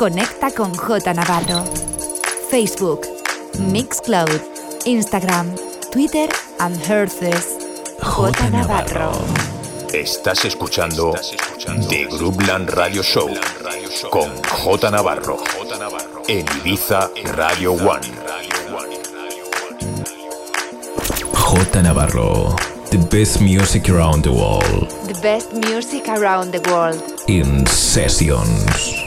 Conecta con J Navarro. Facebook, Mixcloud, Instagram, Twitter and Herces. J Navarro. Estás escuchando The Groupland Radio Show con J Navarro en Ibiza Radio One. J Navarro, the best music around the world. The best music around the world. In sessions.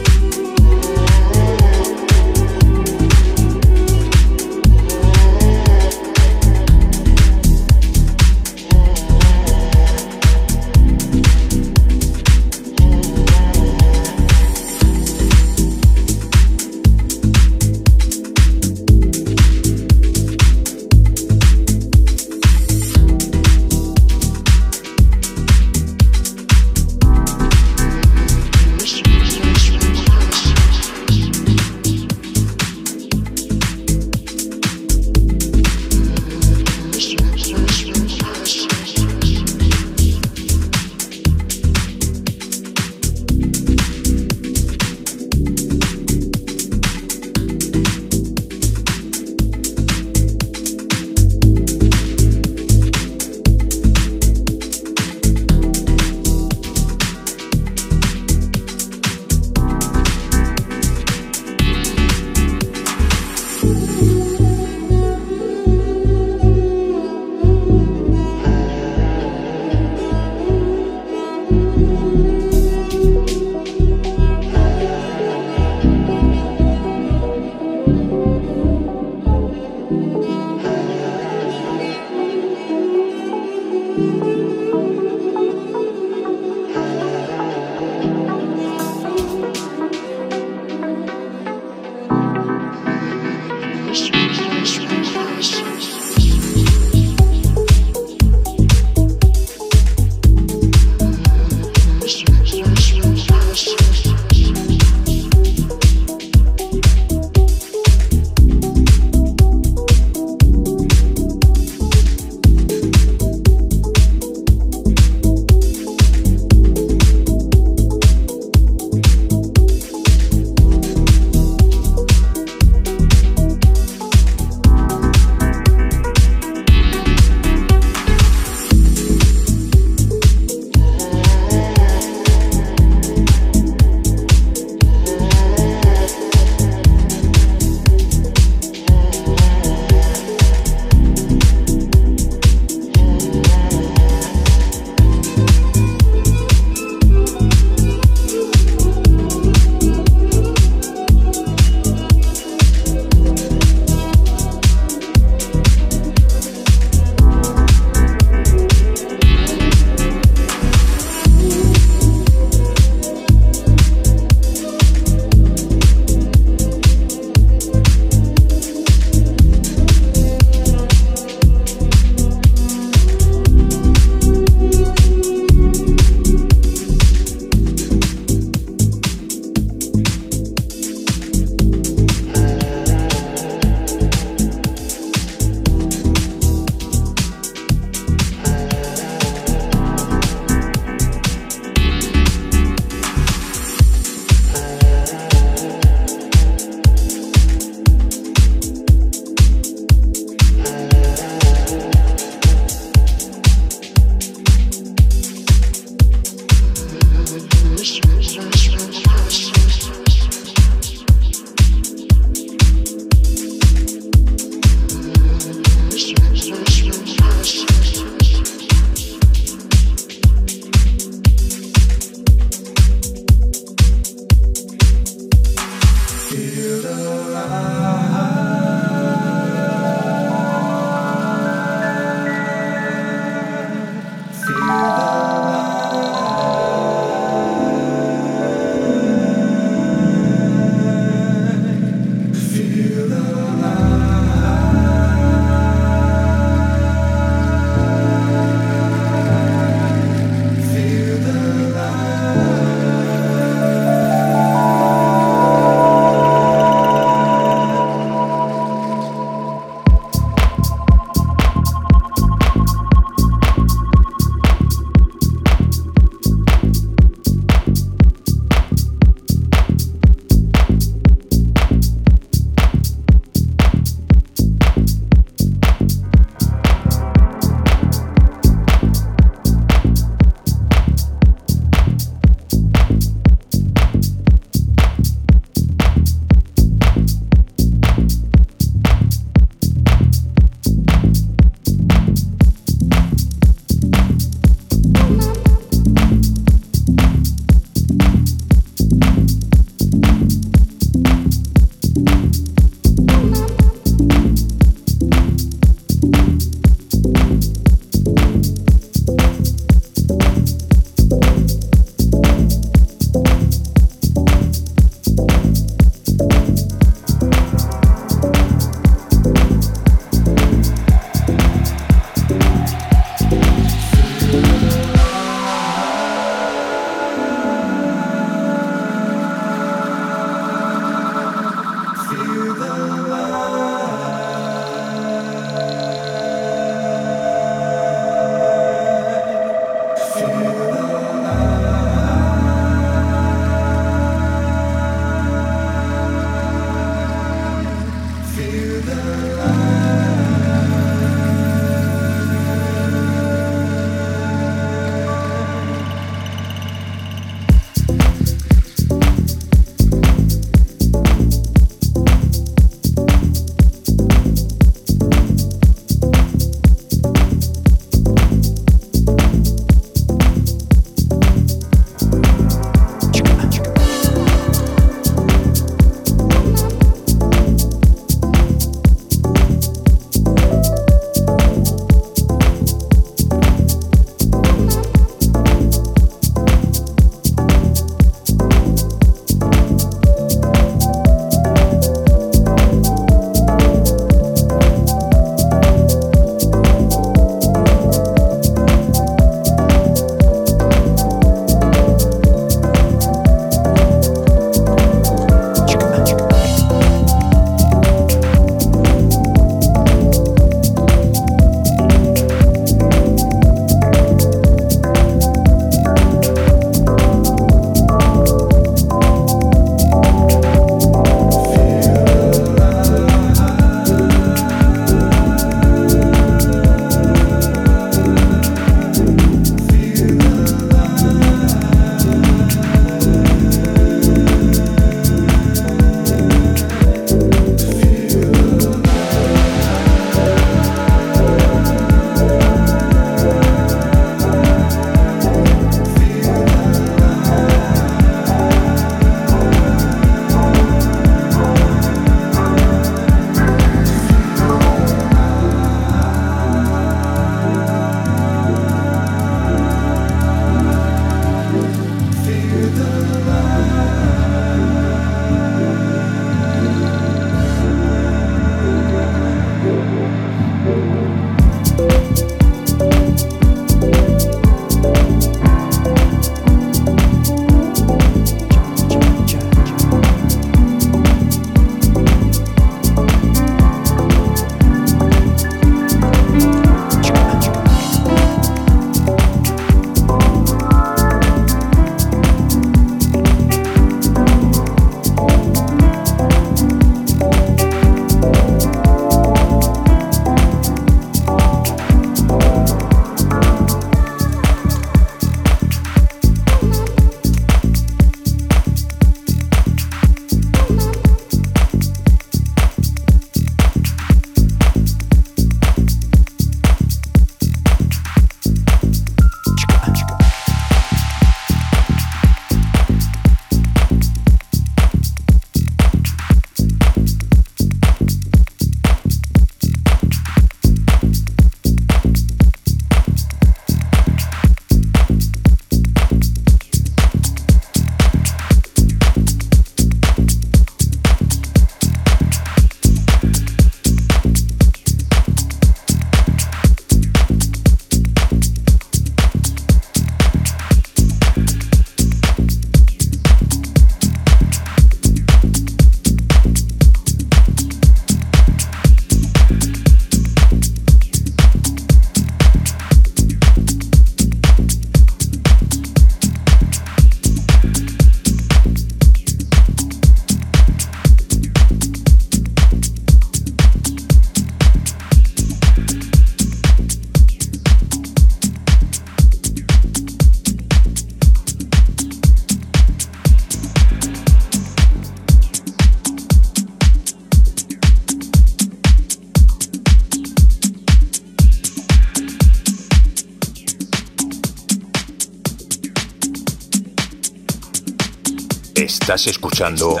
Estás escuchando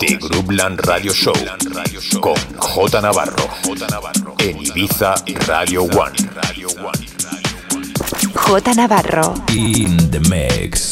The Groupland Radio Show con J Navarro en Ibiza Radio One. J Navarro. In the mix.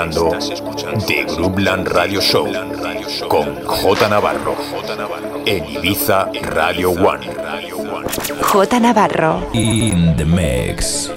Escuchando The Groupland Radio Show con J Navarro en Ibiza Radio One. J Navarro. In the mix.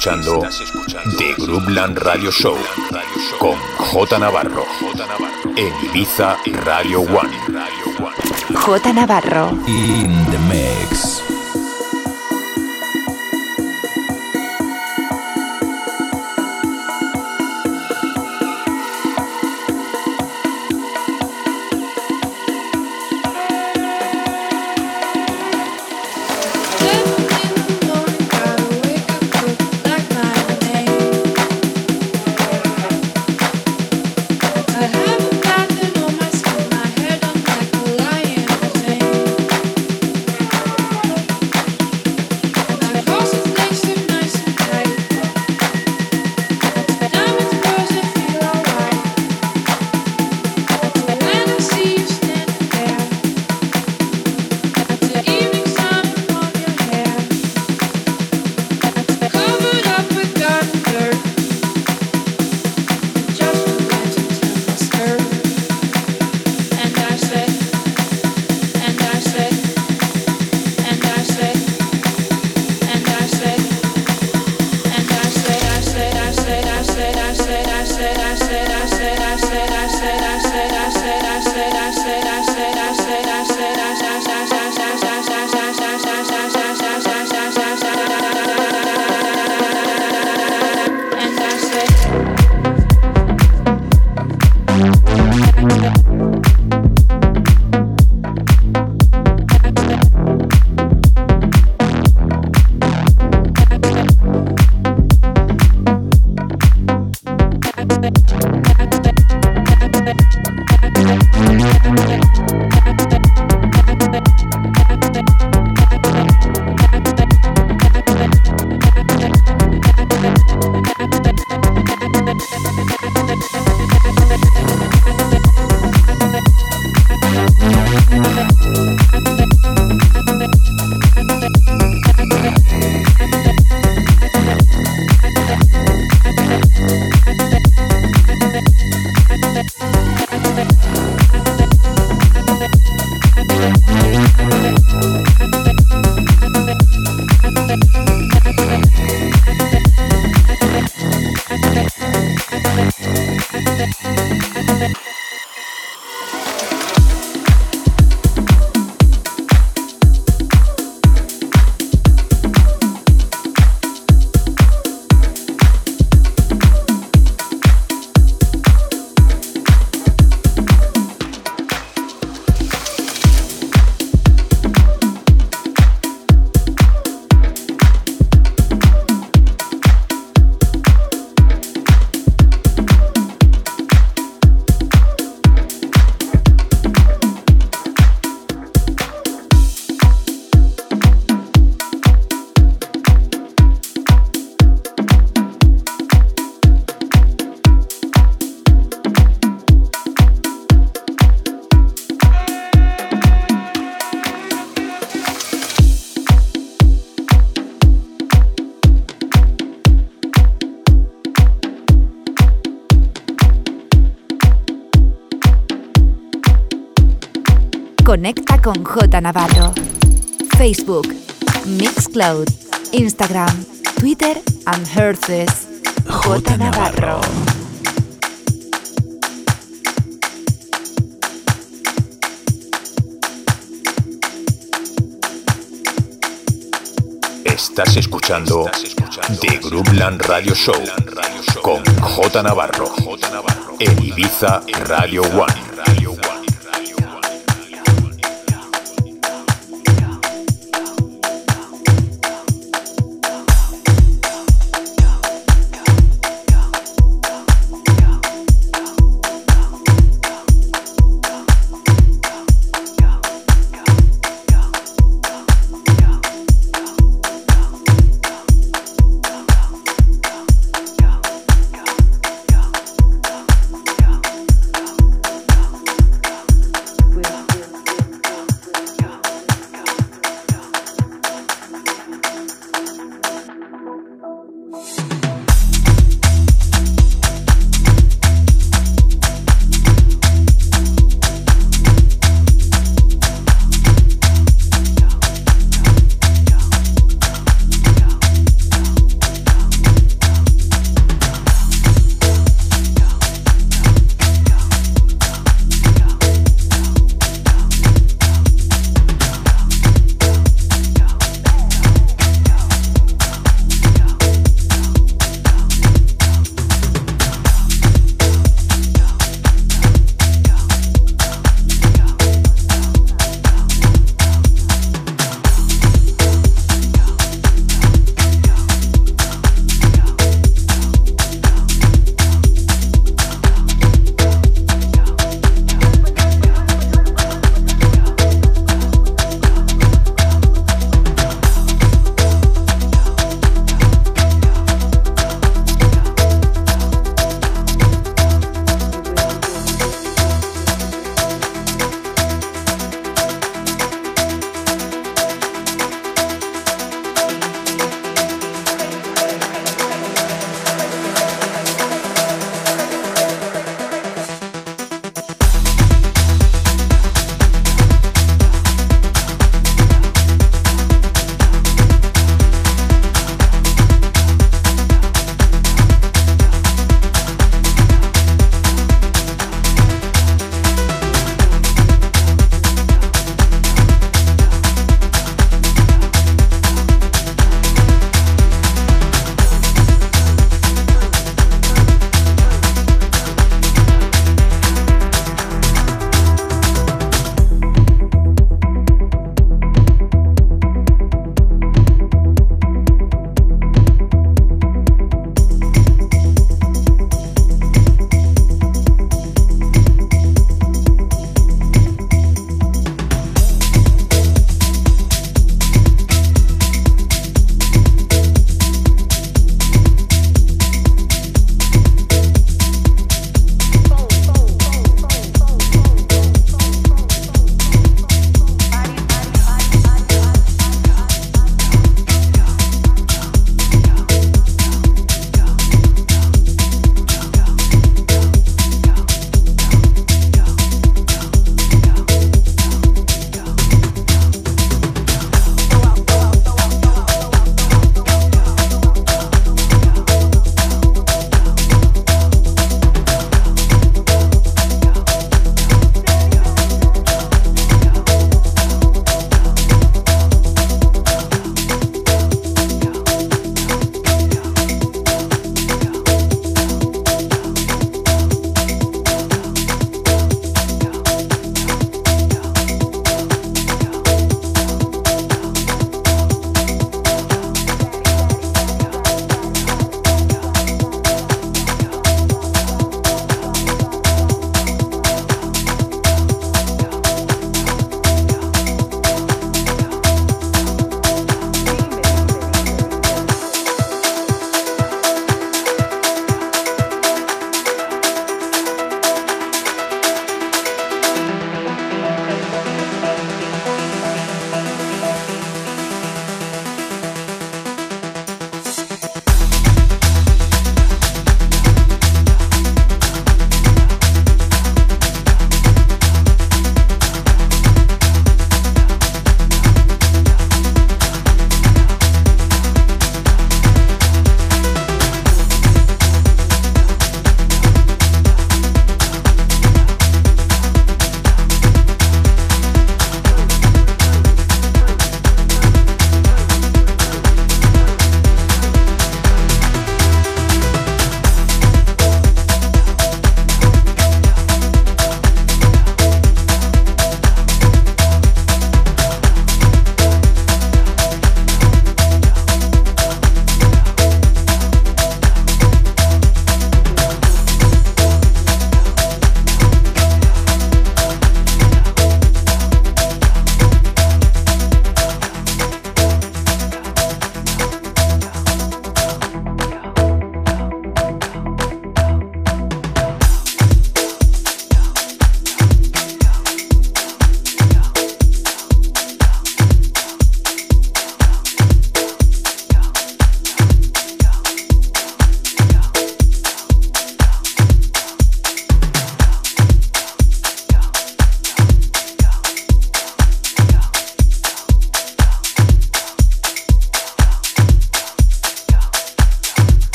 Escuchando The Groupland Radio Show con J Navarro en Ibiza Radio One. J Navarro. In the mix. Conecta con J Navarro. Facebook, Mixcloud, Instagram, Twitter and Herces. J Navarro. Estás escuchando The Groupland Radio Show con J Navarro en Ibiza Radio One.